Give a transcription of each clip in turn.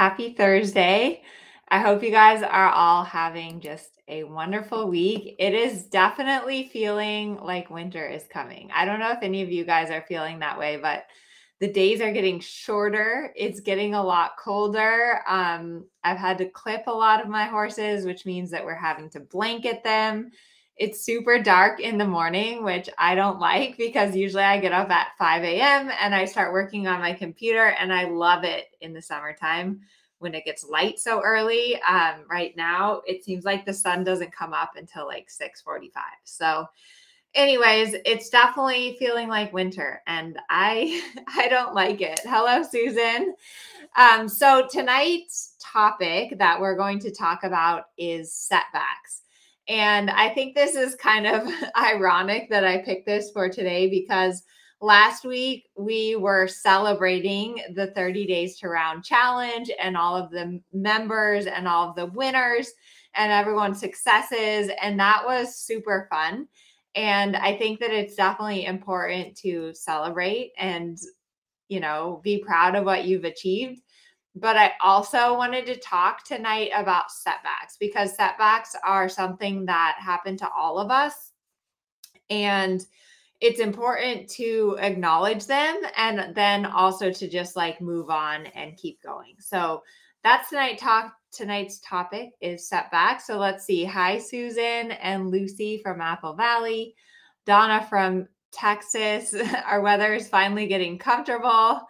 Happy Thursday. I hope you guys are all having just a wonderful week. It is definitely feeling like winter is coming. I don't know if any of you guys are feeling that way, but the days are getting shorter. It's getting a lot colder. Um, I've had to clip a lot of my horses, which means that we're having to blanket them. It's super dark in the morning, which I don't like because usually I get up at 5 a.m. and I start working on my computer, and I love it in the summertime when it gets light so early. Um, right now, it seems like the sun doesn't come up until like 6:45. So, anyways, it's definitely feeling like winter, and I I don't like it. Hello, Susan. Um, so tonight's topic that we're going to talk about is setbacks. And I think this is kind of ironic that I picked this for today because last week we were celebrating the 30 days to round challenge and all of the members and all of the winners and everyone's successes. And that was super fun. And I think that it's definitely important to celebrate and, you know, be proud of what you've achieved. But I also wanted to talk tonight about setbacks because setbacks are something that happen to all of us. And it's important to acknowledge them and then also to just like move on and keep going. So that's tonight talk tonight's topic is setbacks. So let's see. Hi Susan and Lucy from Apple Valley. Donna from Texas. Our weather is finally getting comfortable.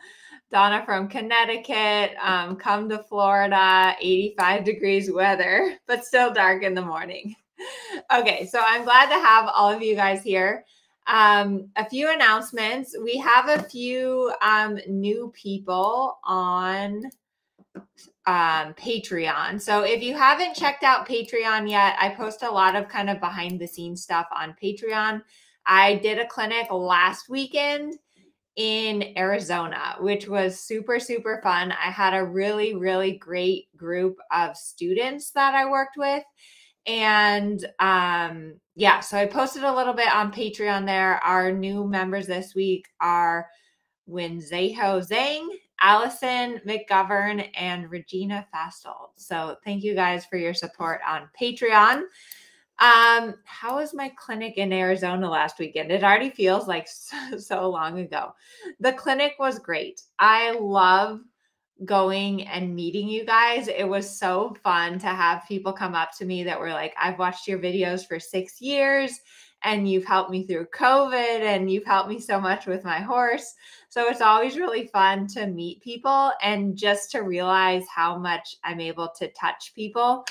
Donna from Connecticut, um, come to Florida, 85 degrees weather, but still dark in the morning. Okay, so I'm glad to have all of you guys here. Um, a few announcements. We have a few um, new people on um, Patreon. So if you haven't checked out Patreon yet, I post a lot of kind of behind the scenes stuff on Patreon. I did a clinic last weekend in Arizona, which was super, super fun. I had a really, really great group of students that I worked with. And um, yeah, so I posted a little bit on Patreon there. Our new members this week are Winzeho Zhang, Allison McGovern, and Regina Fastold. So thank you guys for your support on Patreon. Um, how was my clinic in Arizona last weekend? It already feels like so, so long ago. The clinic was great. I love going and meeting you guys. It was so fun to have people come up to me that were like, I've watched your videos for six years and you've helped me through COVID and you've helped me so much with my horse. So it's always really fun to meet people and just to realize how much I'm able to touch people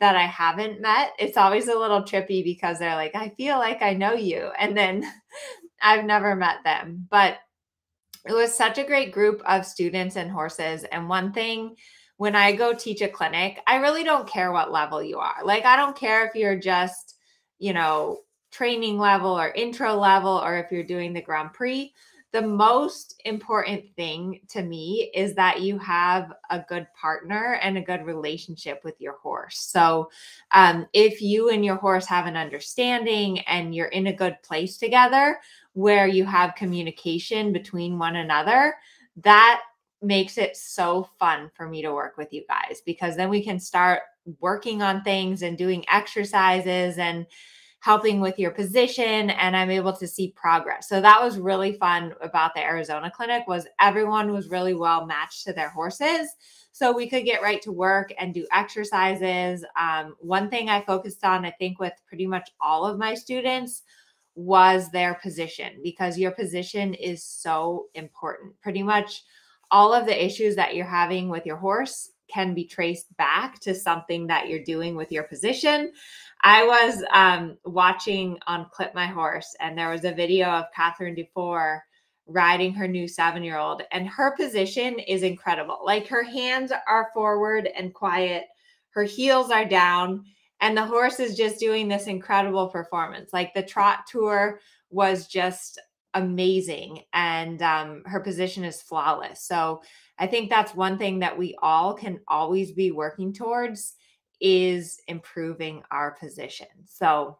that I haven't met, it's always a little trippy because they're like, I feel like I know you. And then I've never met them. But it was such a great group of students and horses. And one thing, when I go teach a clinic, I really don't care what level you are. Like, I don't care if you're just, you know, training level or intro level, or if you're doing the Grand Prix the most important thing to me is that you have a good partner and a good relationship with your horse. So, um, if you and your horse have an understanding and you're in a good place together where you have communication between one another, that makes it so fun for me to work with you guys because then we can start working on things and doing exercises and helping with your position and I'm able to see progress. So that was really fun about the Arizona clinic was everyone was really well matched to their horses. So we could get right to work and do exercises. Um, one thing I focused on, I think, with pretty much all of my students was their position because your position is so important. Pretty much all of the issues that you're having with your horse can be traced back to something that you're doing with your position. I was um, watching on Clip My Horse, and there was a video of Cathrine Dufour riding her new seven year old, and her position is incredible. Like her hands are forward and quiet, her heels are down, and the horse is just doing this incredible performance. Like the trot tour was just amazing, and um, her position is flawless. So I think that's one thing that we all can always be working towards is improving our position. So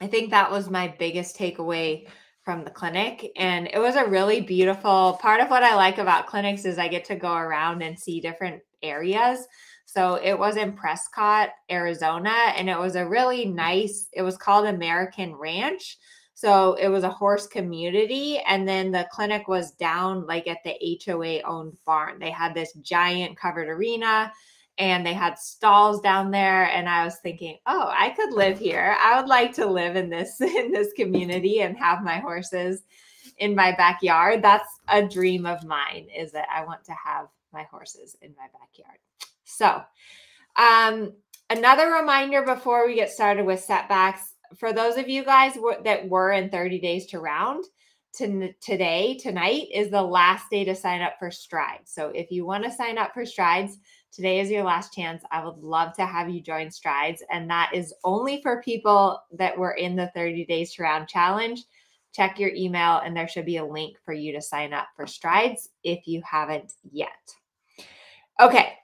I think that was my biggest takeaway from the clinic and it was a really beautiful part of what I like about clinics is I get to go around and see different areas. So it was in Prescott, Arizona and it was a really nice it was called American Ranch. So it was a horse community and then the clinic was down like at the HOA owned barn. They had this giant covered arena and they had stalls down there and i was thinking oh i could live here. I would like to live in this in this community and have my horses in my backyard. That's a dream of mine is that i want to have my horses in my backyard. So um another reminder before we get started with setbacks for those of you guys that were in 30 days to round to today tonight is the last day to sign up for strides so if you want to sign up for strides Today is your last chance. I would love to have you join Strides. And that is only for people that were in the 30 days to round challenge. Check your email, and there should be a link for you to sign up for Strides if you haven't yet. Okay,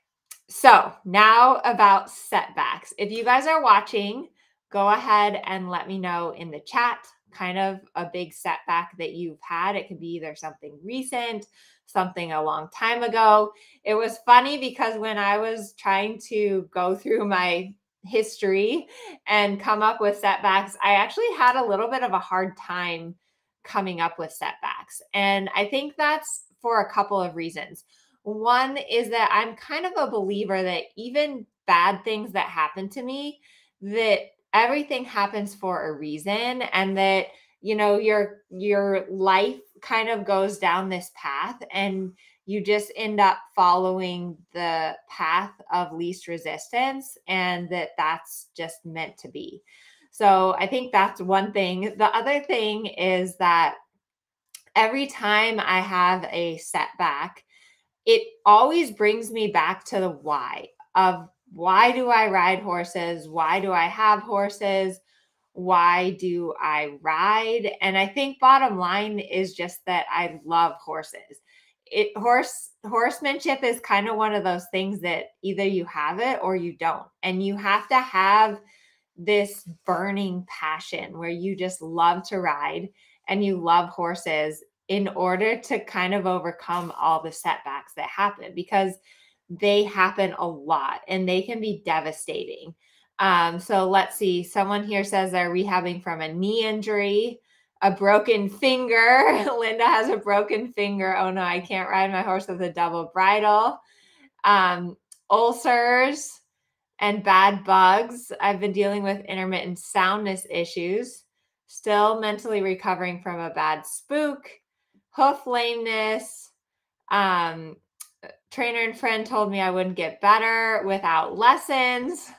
so now about setbacks. If you guys are watching, go ahead and let me know in the chat kind of a big setback that you've had. It could be either something recent, something a long time ago. It was funny because when I was trying to go through my history and come up with setbacks, I actually had a little bit of a hard time coming up with setbacks. And I think that's for a couple of reasons. One is that I'm kind of a believer that even bad things that happen to me, that everything happens for a reason and that you know your your life kind of goes down this path and you just end up following the path of least resistance and that that's just meant to be. So I think that's one thing. The other thing is that every time I have a setback, it always brings me back to the why of why do I ride horses? Why do I have horses? why do I ride? And I think bottom line is just that I love horses. It horse horsemanship is kind of one of those things that either you have it or you don't. And you have to have this burning passion where you just love to ride and you love horses in order to kind of overcome all the setbacks that happen because they happen a lot and they can be devastating. Um, so let's see. Someone here says they're rehabbing from a knee injury, a broken finger. Linda has a broken finger. Oh no, I can't ride my horse with a double bridle. Um, ulcers and bad bugs. I've been dealing with intermittent soundness issues. Still mentally recovering from a bad spook, hoof lameness. Um, trainer and friend told me I wouldn't get better without lessons.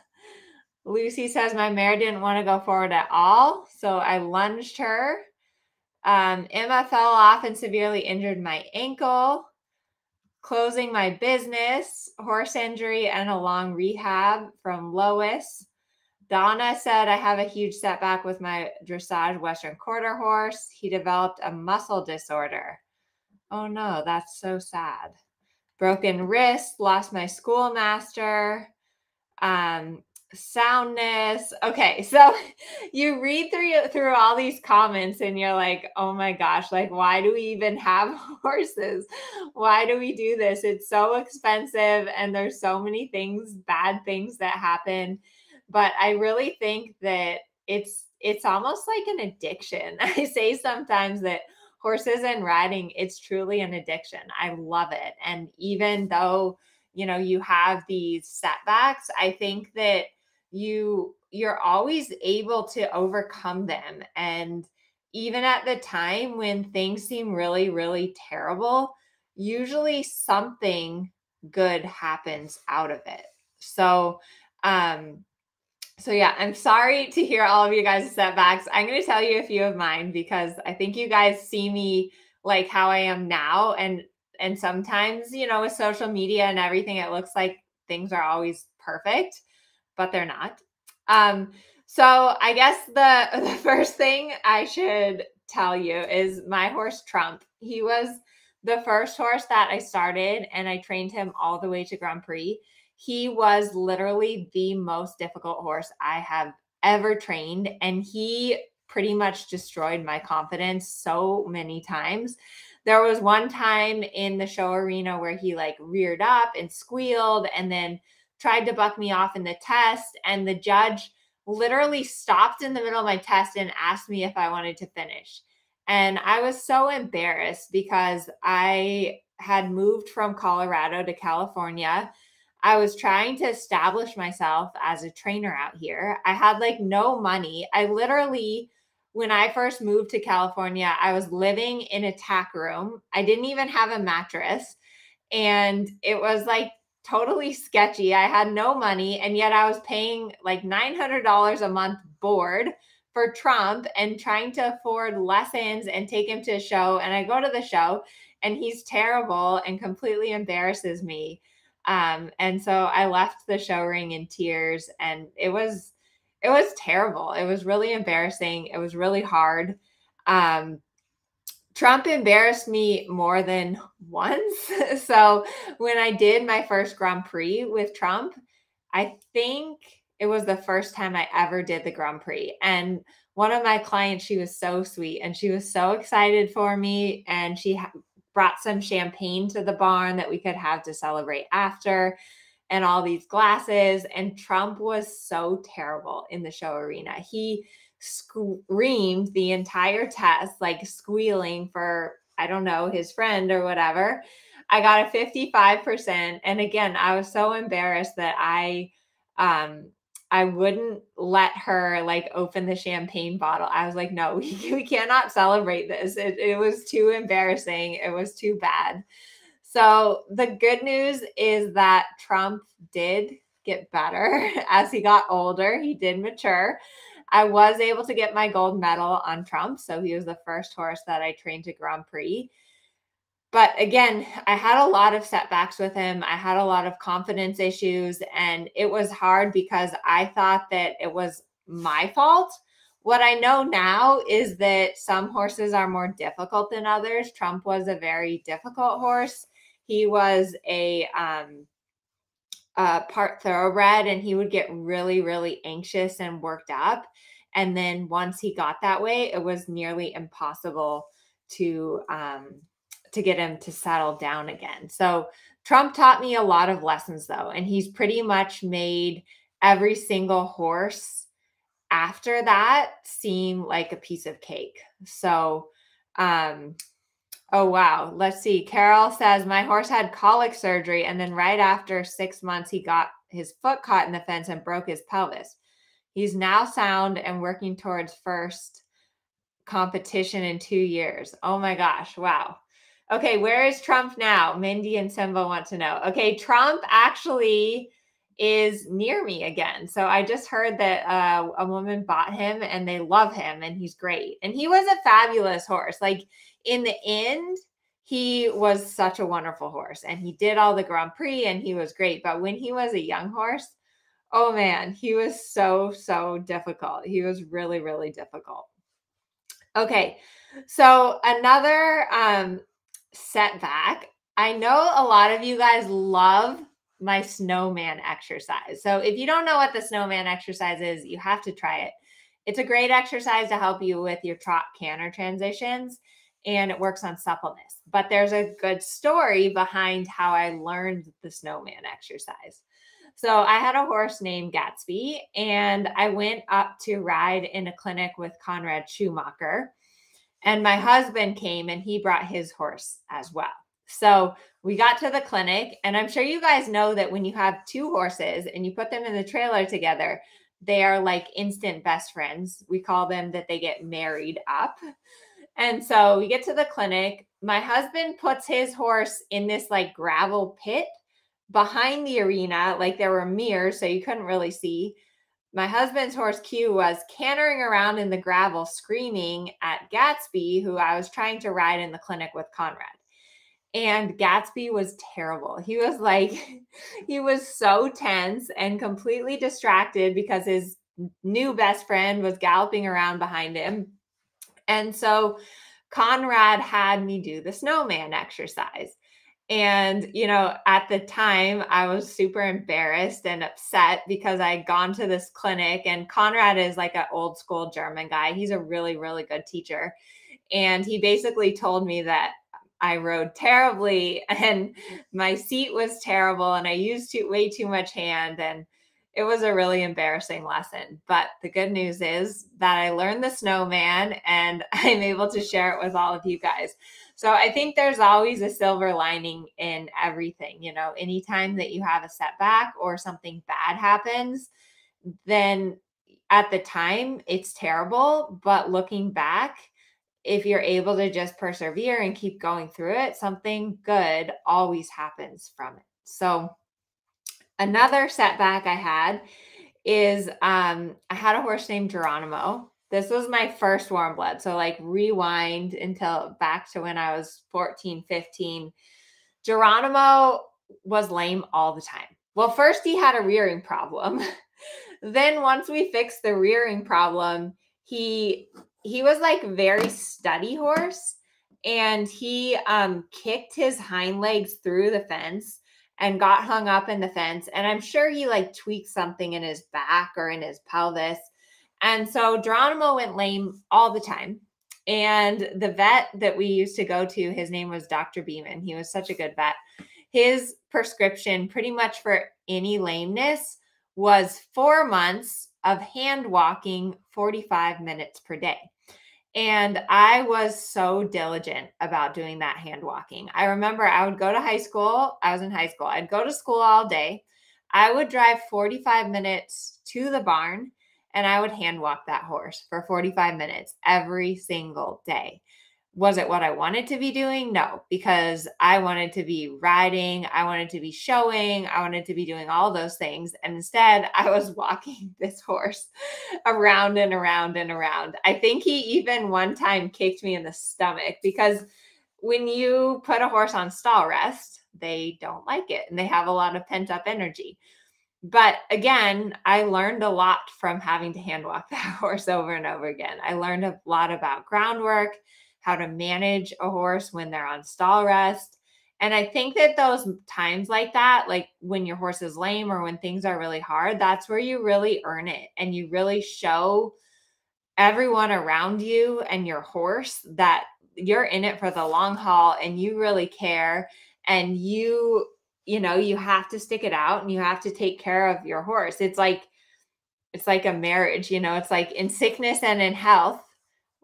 Lucy says my mare didn't want to go forward at all, so I lunged her. Um, Emma fell off and severely injured my ankle. Closing my business, horse injury, and a long rehab from Lois. Donna said I have a huge setback with my dressage Western quarter horse. He developed a muscle disorder. Oh no, that's so sad. Broken wrist, lost my schoolmaster. Um, soundness. Okay, so you read through through all these comments and you're like, "Oh my gosh, like why do we even have horses? Why do we do this? It's so expensive and there's so many things, bad things that happen." But I really think that it's it's almost like an addiction. I say sometimes that horses and riding it's truly an addiction. I love it. And even though, you know, you have these setbacks, I think that you you're always able to overcome them and even at the time when things seem really really terrible usually something good happens out of it so um so yeah i'm sorry to hear all of you guys setbacks i'm going to tell you a few of mine because i think you guys see me like how i am now and and sometimes you know with social media and everything it looks like things are always perfect but they're not. Um, so I guess the the first thing I should tell you is my horse Trump. He was the first horse that I started and I trained him all the way to Grand Prix. He was literally the most difficult horse I have ever trained and he pretty much destroyed my confidence so many times. There was one time in the show arena where he like reared up and squealed and then tried to buck me off in the test. And the judge literally stopped in the middle of my test and asked me if I wanted to finish. And I was so embarrassed because I had moved from Colorado to California. I was trying to establish myself as a trainer out here. I had like no money. I literally, when I first moved to California, I was living in a tack room. I didn't even have a mattress. And it was like totally sketchy. I had no money, and yet I was paying like $900 a month board for Trump and trying to afford lessons and take him to a show. And I go to the show, and he's terrible and completely embarrasses me. Um, and so I left the show ring in tears, and it was it was terrible. It was really embarrassing. It was really hard. Um, Trump embarrassed me more than once. so when I did my first Grand Prix with Trump, I think it was the first time I ever did the Grand Prix. And one of my clients, she was so sweet and she was so excited for me. And she brought some champagne to the barn that we could have to celebrate after and all these glasses. And Trump was so terrible in the show arena. He screamed the entire test, like squealing for, I don't know, his friend or whatever. I got a 55%. And again, I was so embarrassed that I um I wouldn't let her like open the champagne bottle. I was like, no, we, we cannot celebrate this. It, it was too embarrassing. It was too bad. So the good news is that Trump did get better as he got older. He did mature. I was able to get my gold medal on Trump. So he was the first horse that I trained to Grand Prix. But again, I had a lot of setbacks with him. I had a lot of confidence issues, and it was hard because I thought that it was my fault. What I know now is that some horses are more difficult than others. Trump was a very difficult horse. He was a um, part thoroughbred and he would get really, really anxious and worked up. And then once he got that way, it was nearly impossible to um, to get him to settle down again. So Trump taught me a lot of lessons though, and he's pretty much made every single horse after that seem like a piece of cake. So um Oh, wow. Let's see. Carol says, My horse had colic surgery, and then right after six months, he got his foot caught in the fence and broke his pelvis. He's now sound and working towards first competition in two years. Oh my gosh. Wow. Okay, where is Trump now? Mindy and Simba want to know. Okay, Trump actually is near me again. So I just heard that uh, a woman bought him and they love him and he's great. And he was a fabulous horse. Like in the end, he was such a wonderful horse and he did all the Grand Prix and he was great. But when he was a young horse, oh man, he was so, so difficult. He was really, really difficult. Okay. So another um, setback. I know a lot of you guys love my snowman exercise. So if you don't know what the snowman exercise is, you have to try it. It's a great exercise to help you with your trot canter transitions and it works on suppleness. But there's a good story behind how I learned the snowman exercise. So I had a horse named Gatsby, and I went up to ride in a clinic with Conrad Schumacher. And my husband came and he brought his horse as well. So we got to the clinic, and I'm sure you guys know that when you have two horses and you put them in the trailer together, they are like instant best friends. We call them that they get married up. And so we get to the clinic. My husband puts his horse in this like gravel pit behind the arena, like there were mirrors, so you couldn't really see. My husband's horse Q was cantering around in the gravel, screaming at Gatsby, who I was trying to ride in the clinic with Conrad. And Gatsby was terrible. He was like, he was so tense and completely distracted because his new best friend was galloping around behind him and so Conrad had me do the snowman exercise. And, you know, at the time, I was super embarrassed and upset because I had gone to this clinic, and Conrad is like an old school German guy. He's a really, really good teacher. And he basically told me that I rode terribly and my seat was terrible and I used too, way too much hand. And it was a really embarrassing lesson. But the good news is that I learned the snowman and I'm able to share it with all of you guys. So I think there's always a silver lining in everything. You know, anytime that you have a setback or something bad happens, then at the time it's terrible. But looking back, if you're able to just persevere and keep going through it, something good always happens from it. So, another setback I had is um, I had a horse named Geronimo. This was my first warm blood. So, like, rewind until back to when I was 14, 15. Geronimo was lame all the time. Well, first, he had a rearing problem. then, once we fixed the rearing problem, he he was like very steady horse and he um kicked his hind legs through the fence and got hung up in the fence and i'm sure he like tweaked something in his back or in his pelvis and so geronimo went lame all the time and the vet that we used to go to his name was dr beeman he was such a good vet his prescription pretty much for any lameness was four months of hand walking 45 minutes per day. And I was so diligent about doing that hand walking. I remember I would go to high school. I was in high school. I'd go to school all day. I would drive 45 minutes to the barn and I would hand walk that horse for 45 minutes every single day was it what I wanted to be doing? No, because I wanted to be riding, I wanted to be showing, I wanted to be doing all those things. And instead, I was walking this horse around and around and around. I think he even one time kicked me in the stomach because when you put a horse on stall rest, they don't like it and they have a lot of pent up energy. But again, I learned a lot from having to hand walk that horse over and over again. I learned a lot about groundwork how to manage a horse when they're on stall rest. And I think that those times like that, like when your horse is lame or when things are really hard, that's where you really earn it and you really show everyone around you and your horse that you're in it for the long haul and you really care and you you know you have to stick it out and you have to take care of your horse it's like it's like a marriage you know it's like in sickness and in health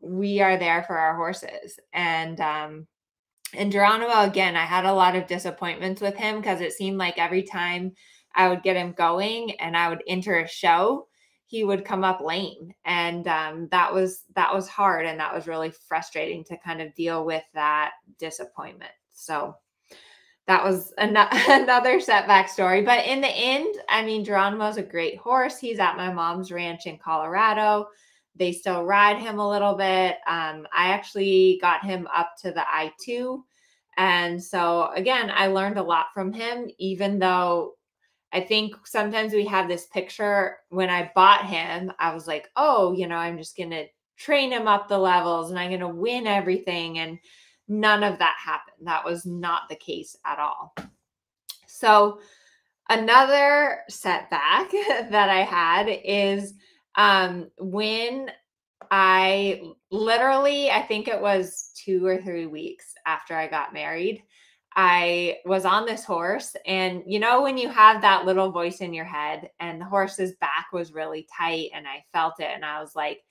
we are there for our horses. And um and Geronimo again, I had a lot of disappointments with him because it seemed like every time I would get him going and I would enter a show, he would come up lame. And um, that was that was hard and that was really frustrating to kind of deal with that disappointment. So that was an- another setback story. But in the end, I mean, Geronimo's a great horse. He's at my mom's ranch in Colorado. They still ride him a little bit. Um, I actually got him up to the I2. And so, again, I learned a lot from him, even though I think sometimes we have this picture when I bought him, I was like, oh, you know, I'm just going to train him up the levels and I'm going to win everything. And none of that happened. That was not the case at all. So, another setback that I had is um, when I literally, I think it was two or three weeks after I got married, I was on this horse. And you know, when you have that little voice in your head, and the horse's back was really tight, and I felt it, and I was like,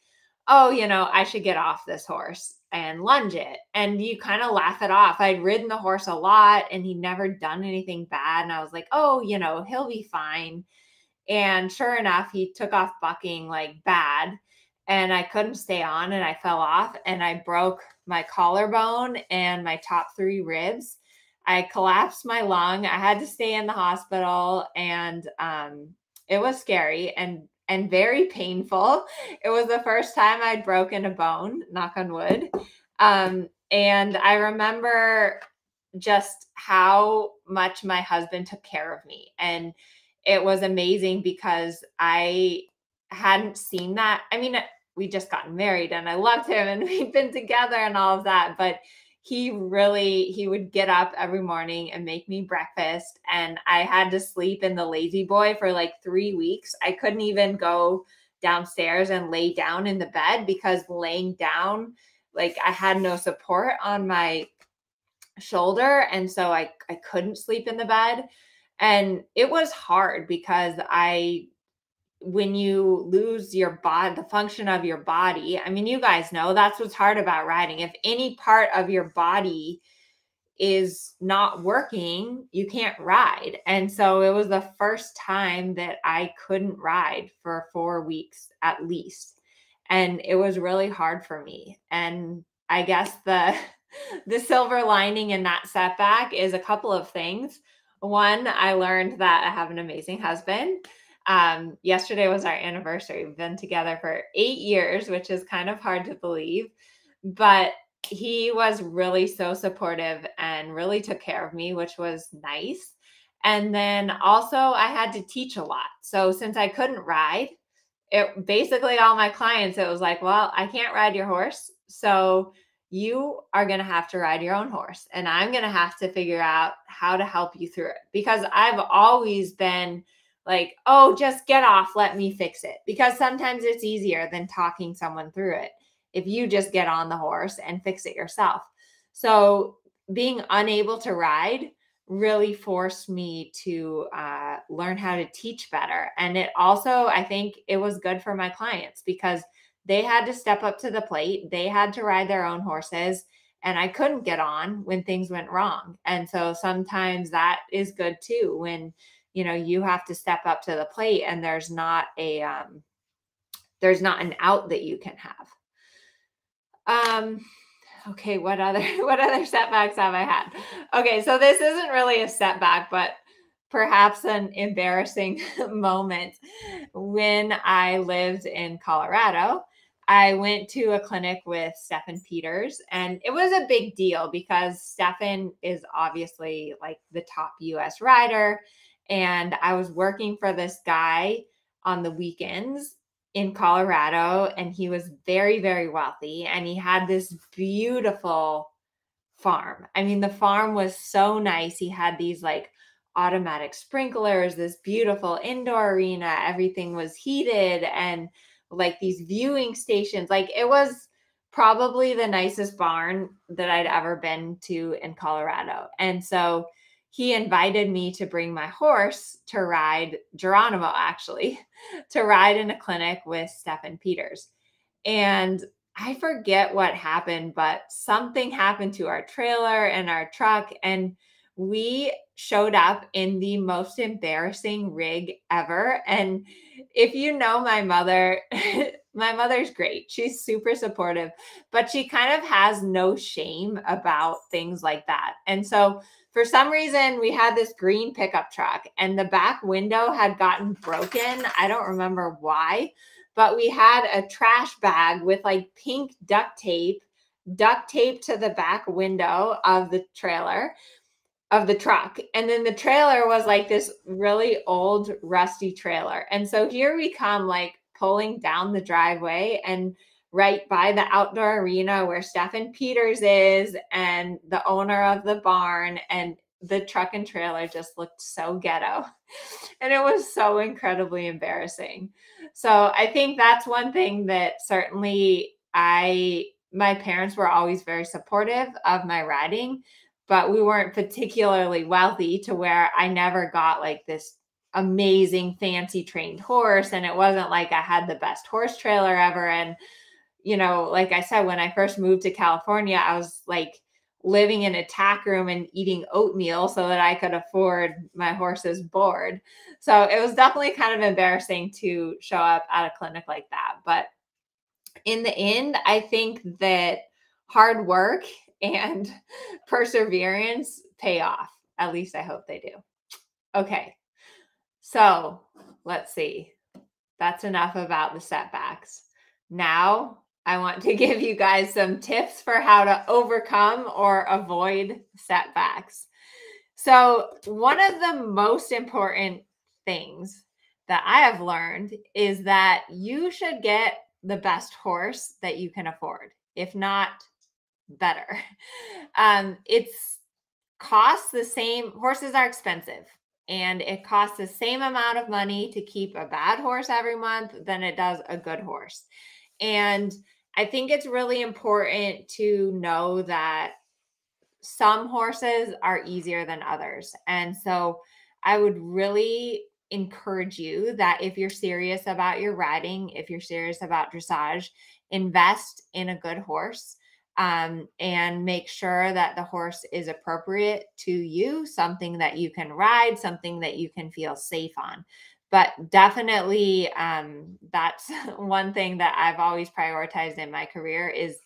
oh, you know, I should get off this horse and lunge it. And you kind of laugh it off. I'd ridden the horse a lot and he'd never done anything bad. And I was like, oh, you know, he'll be fine. And sure enough, he took off bucking like bad. And I couldn't stay on and I fell off and I broke my collarbone and my top three ribs. I collapsed my lung. I had to stay in the hospital and um, it was scary and and very painful. It was the first time I'd broken a bone, knock on wood. Um, and I remember just how much my husband took care of me. And it was amazing because I hadn't seen that. I mean, we just gotten married and I loved him and we've been together and all of that, but he really he would get up every morning and make me breakfast and i had to sleep in the lazy boy for like three weeks. I couldn't even go downstairs and lay down in the bed because laying down like i had no support on my shoulder and so i i couldn't sleep in the bed. And it was hard because i when you lose your body, the function of your body, I mean, you guys know that's what's hard about riding. If any part of your body is not working, you can't ride. And so it was the first time that I couldn't ride for four weeks at least. And it was really hard for me. And I guess the the silver lining in that setback is a couple of things. One, I learned that I have an amazing husband um, yesterday was our anniversary. We've been together for eight years, which is kind of hard to believe, but he was really so supportive and really took care of me, which was nice. And then also, I had to teach a lot. So, since I couldn't ride, it basically all my clients, it was like, well, I can't ride your horse. So, you are going to have to ride your own horse. And I'm going to have to figure out how to help you through it because I've always been like, oh, just get off, let me fix it. Because sometimes it's easier than talking someone through it if you just get on the horse and fix it yourself. So being unable to ride really forced me to uh, learn how to teach better. And it also, I think it was good for my clients because they had to step up to the plate, they had to ride their own horses. And I couldn't get on when things went wrong. And so sometimes that is good too when you know you have to step up to the plate and there's not a um there's not an out that you can have. Um okay what other what other setbacks have i had? Okay so this isn't really a setback but perhaps an embarrassing moment. When i lived in colorado I went to a clinic with Steffen Peters, and it was a big deal because Steffen is obviously like the top US rider and I was working for this guy on the weekends in Colorado and he was very very wealthy and he had this beautiful farm. I mean the farm was so nice. He had these like automatic sprinklers, this beautiful indoor arena, everything was heated and like these viewing stations. Like it was probably the nicest barn that I'd ever been to in Colorado. And so he invited me to bring my horse to ride Geronimo, actually, to ride in a clinic with Steffen Peters. And I forget what happened, but something happened to our trailer and our truck. And we showed up in the most embarrassing rig ever. And if you know my mother, my mother's great. She's super supportive, but she kind of has no shame about things like that. And so for some reason we had this green pickup truck and the back window had gotten broken. I don't remember why, but we had a trash bag with like pink duct tape duct tape to the back window of the trailer of the truck. And then the trailer was like this really old rusty trailer. And so here we come like pulling down the driveway and right by the outdoor arena where Steffen Peters is and the owner of the barn and the truck and trailer just looked so ghetto and it was so incredibly embarrassing. So I think that's one thing that certainly I my parents were always very supportive of my riding, but we weren't particularly wealthy to where I never got like this amazing fancy trained horse and it wasn't like I had the best horse trailer ever and you know, like I said, when I first moved to California, I was like living in a tack room and eating oatmeal so that I could afford my horse's board. So it was definitely kind of embarrassing to show up at a clinic like that. But in the end, I think that hard work and perseverance pay off. At least I hope they do. Okay. So let's see. That's enough about the setbacks. Now I want to give you guys some tips for how to overcome or avoid setbacks. So, one of the most important things that I have learned is that you should get the best horse that you can afford. If not, better. Um, it's costs the same, horses are expensive and it costs the same amount of money to keep a bad horse every month than it does a good horse. And I think it's really important to know that some horses are easier than others. And so I would really encourage you that if you're serious about your riding, if you're serious about dressage, invest in a good horse um, and make sure that the horse is appropriate to you, something that you can ride, something that you can feel safe on. But definitely, um, that's one thing that I've always prioritized in my career is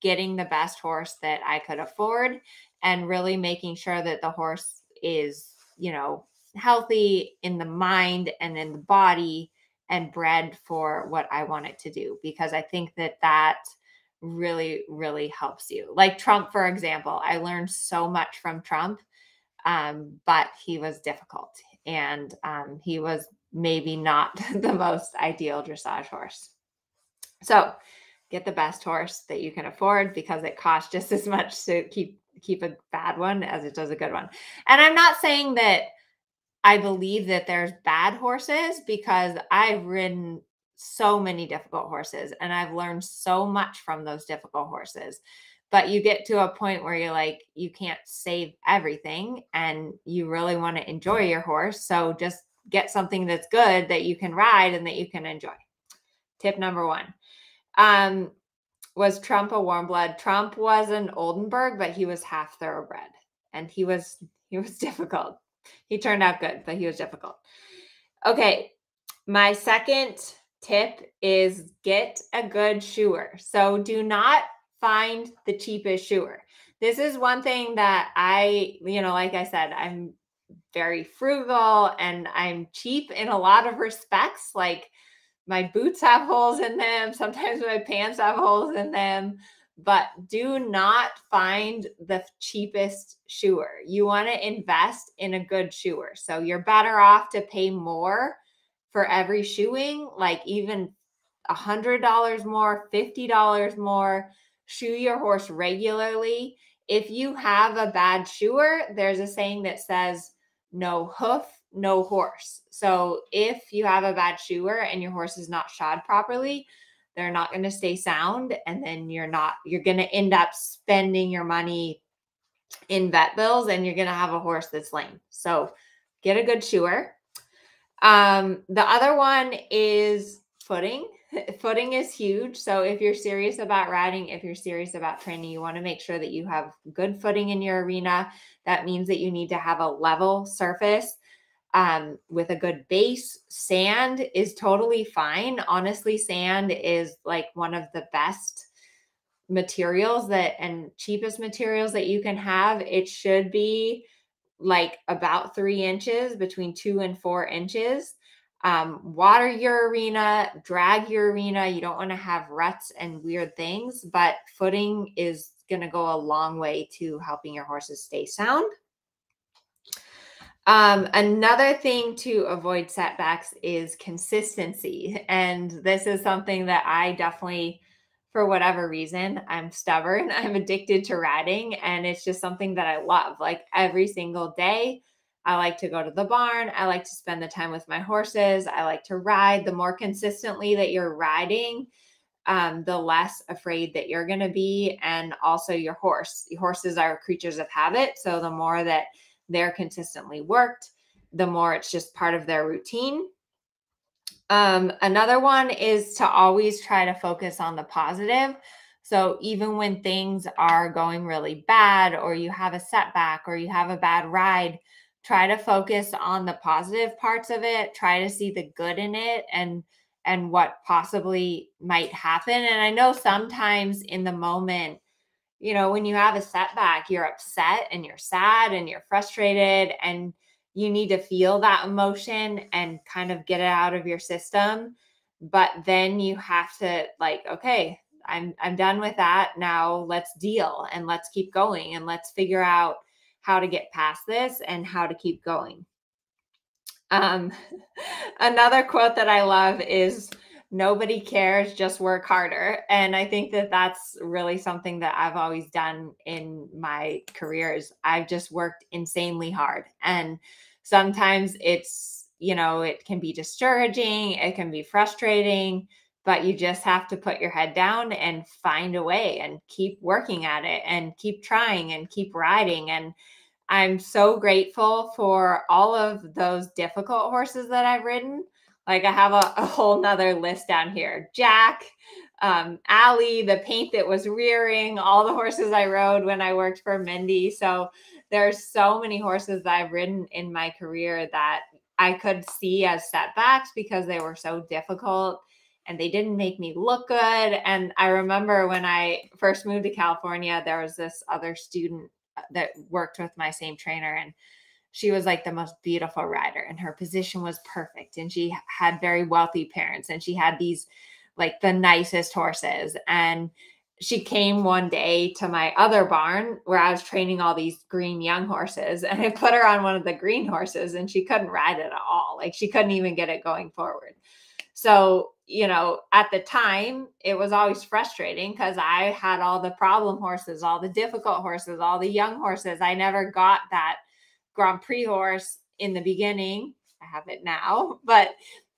getting the best horse that I could afford and really making sure that the horse is, you know, healthy in the mind and in the body and bred for what I want it to do because I think that that really really helps you. Like Trump for example, I learned so much from Trump um, but he was difficult and um, he was maybe not the most ideal dressage horse. So, get the best horse that you can afford because it costs just as much to keep keep a bad one as it does a good one. And I'm not saying that I believe that there's bad horses because I've ridden so many difficult horses and I've learned so much from those difficult horses. But you get to a point where you're like, you can't save everything and you really want to enjoy your horse. So just get something that's good that you can ride and that you can enjoy. Tip number one. Um, was Trump a warm blood? Trump was an Oldenburg, but he was half thoroughbred and he was he was difficult. He turned out good, but he was difficult. Okay, my second tip is get a good shoer. So do not find the cheapest shoer. This is one thing that I, you know, like I said, I'm very frugal and I'm cheap in a lot of respects. Like my boots have holes in them, sometimes my pants have holes in them, but do not find the cheapest shoer. You want to invest in a good shoer. So you're better off to pay more for every shoeing, like even a hundred dollars more, fifty dollars more. Shoe your horse regularly. If you have a bad shoer, there's a saying that says no hoof, no horse. So if you have a bad shoer and your horse is not shod properly, they're not going to stay sound and then you're not you're going to end up spending your money in vet bills and you're going to have a horse that's lame. So get a good shoer. Um, the other one is footing. footing is huge. So if you're serious about riding, if you're serious about training, you want to make sure that you have good footing in your arena. That means that you need to have a level surface um, with a good base. Sand is totally fine. Honestly, sand is like one of the best materials that and cheapest materials that you can have. It should be like about three inches, between two and four inches. Um, water your arena, drag your arena. You don't want to have ruts and weird things, but footing is going to go a long way to helping your horses stay sound. Um, another thing to avoid setbacks is consistency. And this is something that I definitely for whatever reason, I'm stubborn. I'm addicted to riding, and it's just something that I love. Like every single day, I like to go to the barn. I like to spend the time with my horses. I like to ride. The more consistently that you're riding, um, the less afraid that you're going to be. And also, your horse. Your horses are creatures of habit. So, the more that they're consistently worked, the more it's just part of their routine um, another one is to always try to focus on the positive. So even when things are going really bad, or you have a setback, or you have a bad ride, try to focus on the positive parts of it. Try to see the good in it, and and what possibly might happen. And I know sometimes in the moment, you know, when you have a setback, you're upset and you're sad and you're frustrated and you need to feel that emotion and kind of get it out of your system but then you have to like okay i'm i'm done with that now let's deal and let's keep going and let's figure out how to get past this and how to keep going um another quote that i love is nobody cares, just work harder. And I think that that's really something that I've always done in my careers. I've just worked insanely hard. And sometimes it's, you know, it can be discouraging, it can be frustrating, but you just have to put your head down and find a way and keep working at it and keep trying and keep riding. And I'm so grateful for all of those difficult horses that I've ridden like I have a, a whole nother list down here. Jack, um, Allie, the paint that was rearing, all the horses I rode when I worked for Mindy. So there's so many horses that I've ridden in my career that I could see as setbacks because they were so difficult and they didn't make me look good. And I remember when I first moved to California, there was this other student Uh, that worked with my same trainer and she was like the most beautiful rider and her position was perfect and she had very wealthy parents and she had these like the nicest horses and she came one day to my other barn where I was training all these green young horses and I put her on one of the green horses and she couldn't ride it at all like she couldn't even get it going forward. So you know at the time it was always frustrating because I had all the problem horses all the difficult horses all the young horses I never got that Grand Prix horse in the beginning. I have it now, but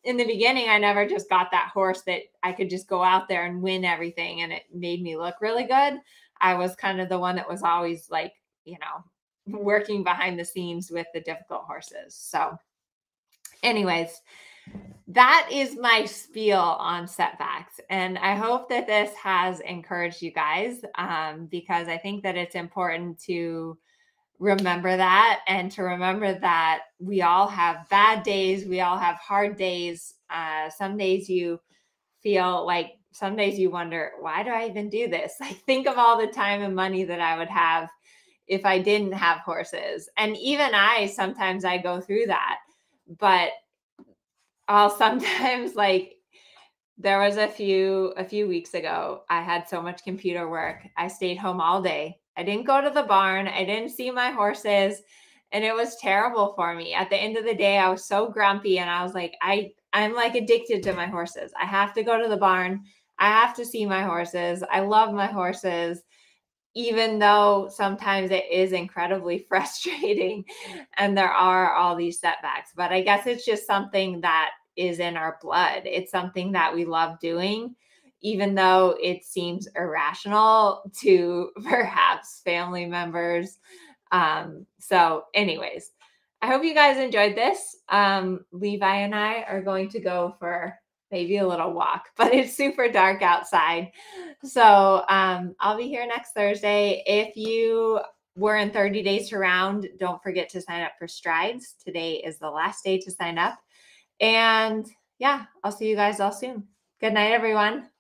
in the beginning, I never just got that horse that I could just go out there and win everything and it made me look really good. I was kind of the one that was always like, you know, working behind the scenes with the difficult horses. So, anyways, that is my spiel on setbacks. And I hope that this has encouraged you guys um, because I think that it's important to remember that and to remember that we all have bad days we all have hard days uh, some days you feel like some days you wonder why do i even do this Like, think of all the time and money that i would have if i didn't have horses and even i sometimes i go through that but i'll sometimes like there was a few a few weeks ago i had so much computer work i stayed home all day I didn't go to the barn. I didn't see my horses and it was terrible for me. At the end of the day, I was so grumpy and I was like, I I'm like addicted to my horses. I have to go to the barn. I have to see my horses. I love my horses even though sometimes it is incredibly frustrating and there are all these setbacks. But I guess it's just something that is in our blood. It's something that we love doing even though it seems irrational to perhaps family members. Um, so, anyways, I hope you guys enjoyed this. Um, Levi and I are going to go for maybe a little walk, but it's super dark outside. So, um, I'll be here next Thursday. If you were in 30 days to round, don't forget to sign up for strides. Today is the last day to sign up. And yeah, I'll see you guys all soon. Good night, everyone.